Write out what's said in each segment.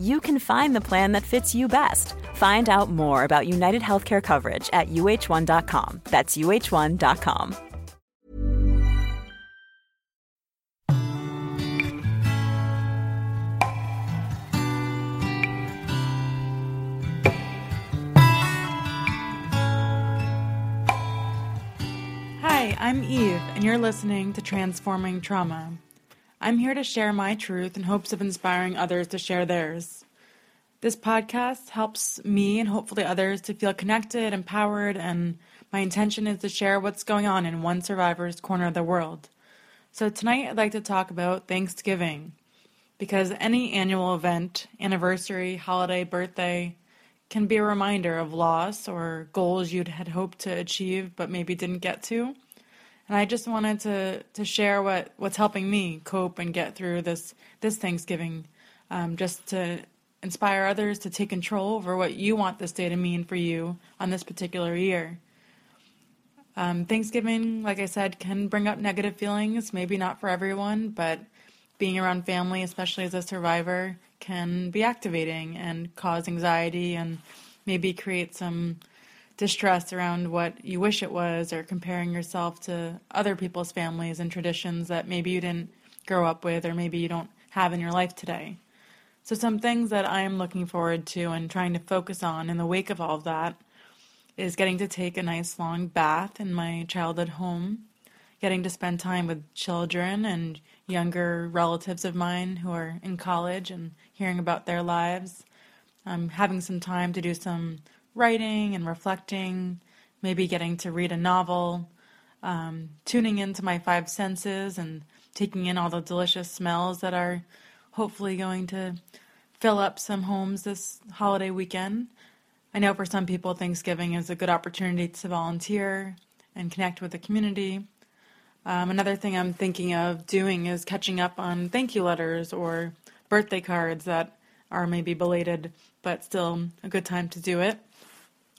you can find the plan that fits you best. Find out more about United Healthcare coverage at uh1.com. That's uh1.com. Hi, I'm Eve, and you're listening to Transforming Trauma. I'm here to share my truth in hopes of inspiring others to share theirs. This podcast helps me and hopefully others to feel connected, empowered, and my intention is to share what's going on in one survivor's corner of the world. So, tonight I'd like to talk about Thanksgiving because any annual event, anniversary, holiday, birthday, can be a reminder of loss or goals you'd had hoped to achieve but maybe didn't get to. And I just wanted to to share what what's helping me cope and get through this this Thanksgiving, um, just to inspire others to take control over what you want this day to mean for you on this particular year. Um, Thanksgiving, like I said, can bring up negative feelings. Maybe not for everyone, but being around family, especially as a survivor, can be activating and cause anxiety and maybe create some distress around what you wish it was or comparing yourself to other people's families and traditions that maybe you didn't grow up with or maybe you don't have in your life today. So, some things that I am looking forward to and trying to focus on in the wake of all of that is getting to take a nice long bath in my childhood home, getting to spend time with children and younger relatives of mine who are in college and hearing about their lives, um, having some time to do some writing and reflecting, maybe getting to read a novel, um, tuning into my five senses and taking in all the delicious smells that are hopefully going to fill up some homes this holiday weekend. I know for some people, Thanksgiving is a good opportunity to volunteer and connect with the community. Um, another thing I'm thinking of doing is catching up on thank you letters or birthday cards that are maybe belated, but still a good time to do it.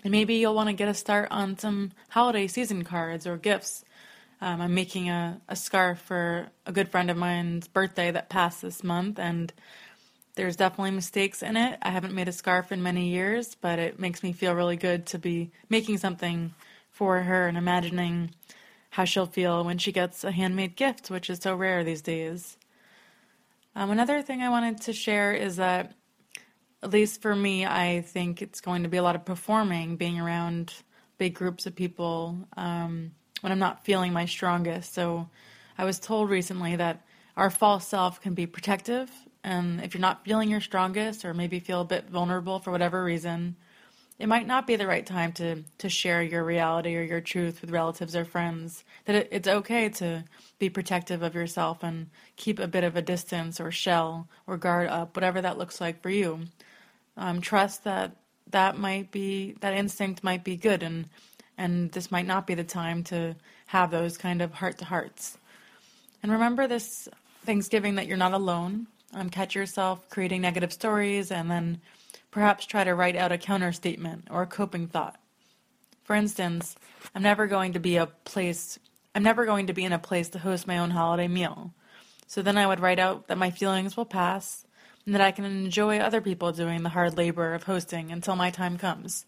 And maybe you'll want to get a start on some holiday season cards or gifts. Um, I'm making a, a scarf for a good friend of mine's birthday that passed this month, and there's definitely mistakes in it. I haven't made a scarf in many years, but it makes me feel really good to be making something for her and imagining how she'll feel when she gets a handmade gift, which is so rare these days. Um, another thing I wanted to share is that, at least for me, I think it's going to be a lot of performing, being around big groups of people um, when I'm not feeling my strongest. So I was told recently that our false self can be protective, and if you're not feeling your strongest or maybe feel a bit vulnerable for whatever reason, it might not be the right time to to share your reality or your truth with relatives or friends. That it, it's okay to be protective of yourself and keep a bit of a distance or shell or guard up, whatever that looks like for you. Um, trust that that might be that instinct might be good and and this might not be the time to have those kind of heart to hearts. And remember this Thanksgiving that you're not alone. Um, catch yourself creating negative stories and then perhaps try to write out a counter statement or a coping thought. For instance, I'm never going to be a place I'm never going to be in a place to host my own holiday meal. So then I would write out that my feelings will pass and that I can enjoy other people doing the hard labor of hosting until my time comes.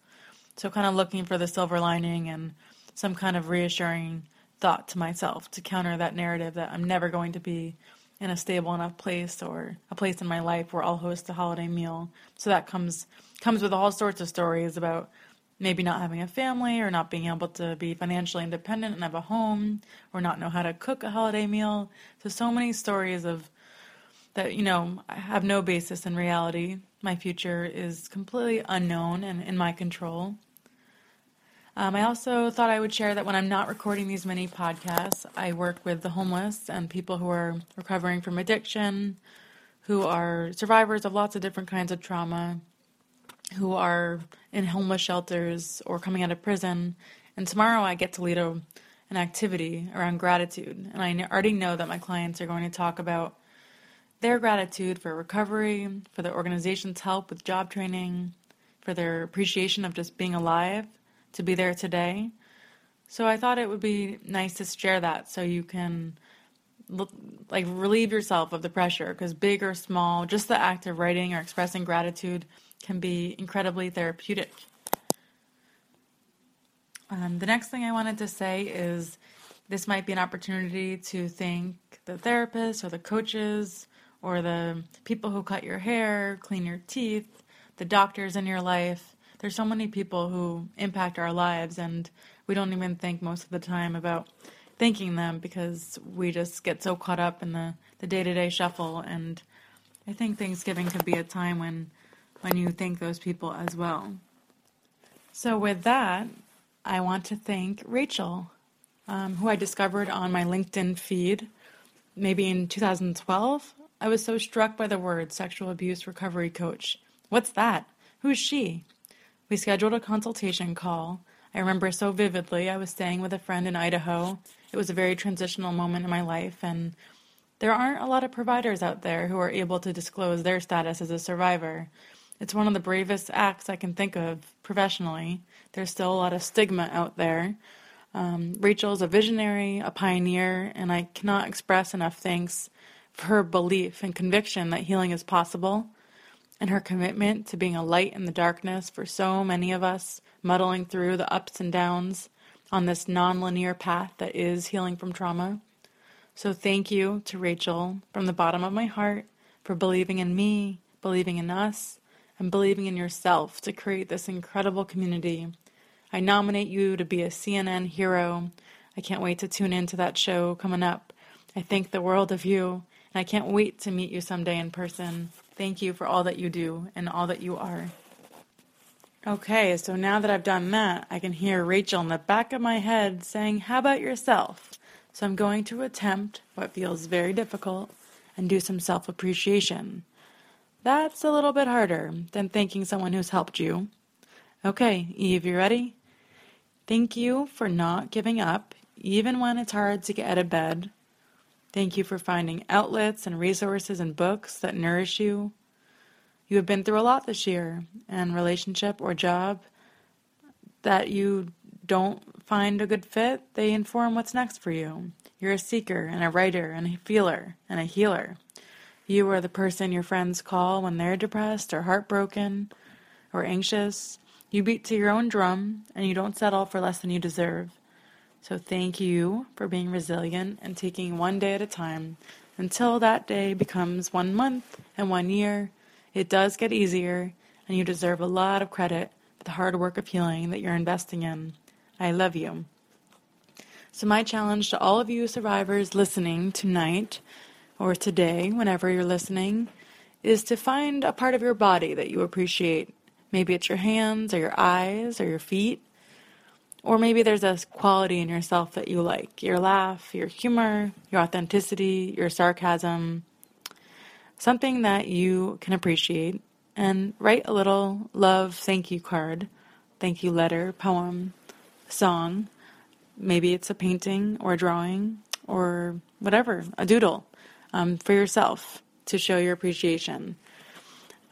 So, kind of looking for the silver lining and some kind of reassuring thought to myself to counter that narrative that I'm never going to be in a stable enough place or a place in my life where I'll host a holiday meal. So that comes comes with all sorts of stories about maybe not having a family or not being able to be financially independent and have a home or not know how to cook a holiday meal. So so many stories of that you know have no basis in reality. My future is completely unknown and in my control. Um, I also thought I would share that when I'm not recording these mini podcasts, I work with the homeless and people who are recovering from addiction, who are survivors of lots of different kinds of trauma, who are in homeless shelters or coming out of prison. And tomorrow I get to lead a, an activity around gratitude. And I already know that my clients are going to talk about their gratitude for recovery, for the organization's help with job training, for their appreciation of just being alive, to be there today. So I thought it would be nice to share that so you can look, like relieve yourself of the pressure because big or small, just the act of writing or expressing gratitude can be incredibly therapeutic. Um, the next thing I wanted to say is this might be an opportunity to thank the therapists or the coaches or the people who cut your hair, clean your teeth, the doctors in your life. There's so many people who impact our lives, and we don't even think most of the time about thanking them because we just get so caught up in the, the day-to-day shuffle and I think Thanksgiving could be a time when when you thank those people as well. So with that, I want to thank Rachel, um, who I discovered on my LinkedIn feed maybe in 2012 I was so struck by the word sexual abuse recovery coach. What's that? Who's she? We scheduled a consultation call. I remember so vividly. I was staying with a friend in Idaho. It was a very transitional moment in my life, and there aren't a lot of providers out there who are able to disclose their status as a survivor. It's one of the bravest acts I can think of professionally. There's still a lot of stigma out there. Um, Rachel is a visionary, a pioneer, and I cannot express enough thanks for her belief and conviction that healing is possible, and her commitment to being a light in the darkness for so many of us, muddling through the ups and downs on this nonlinear path that is healing from trauma. So, thank you to Rachel from the bottom of my heart for believing in me, believing in us, and believing in yourself to create this incredible community. I nominate you to be a CNN hero. I can't wait to tune into that show coming up. I thank the world of you and I can't wait to meet you someday in person. Thank you for all that you do and all that you are. Okay, so now that I've done that, I can hear Rachel in the back of my head saying, How about yourself? So I'm going to attempt what feels very difficult and do some self appreciation. That's a little bit harder than thanking someone who's helped you. Okay, Eve, you ready? Thank you for not giving up, even when it's hard to get out of bed Thank you for finding outlets and resources and books that nourish you. You have been through a lot this year, and relationship or job that you don't find a good fit, they inform what's next for you. You're a seeker and a writer and a feeler and a healer. You are the person your friends call when they're depressed or heartbroken or anxious. You beat to your own drum and you don't settle for less than you deserve. So thank you for being resilient and taking one day at a time until that day becomes one month and one year. It does get easier, and you deserve a lot of credit for the hard work of healing that you're investing in. I love you. So, my challenge to all of you survivors listening tonight or today, whenever you're listening, is to find a part of your body that you appreciate Maybe it's your hands or your eyes or your feet. Or maybe there's a quality in yourself that you like your laugh, your humor, your authenticity, your sarcasm, something that you can appreciate. And write a little love thank you card, thank you letter, poem, song. Maybe it's a painting or a drawing or whatever, a doodle um, for yourself to show your appreciation.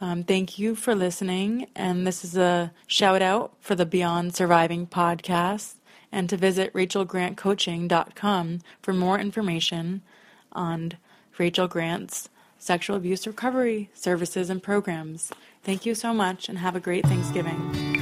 Um, thank you for listening. And this is a shout out for the Beyond Surviving podcast and to visit rachelgrantcoaching.com for more information on Rachel Grant's sexual abuse recovery services and programs. Thank you so much and have a great Thanksgiving.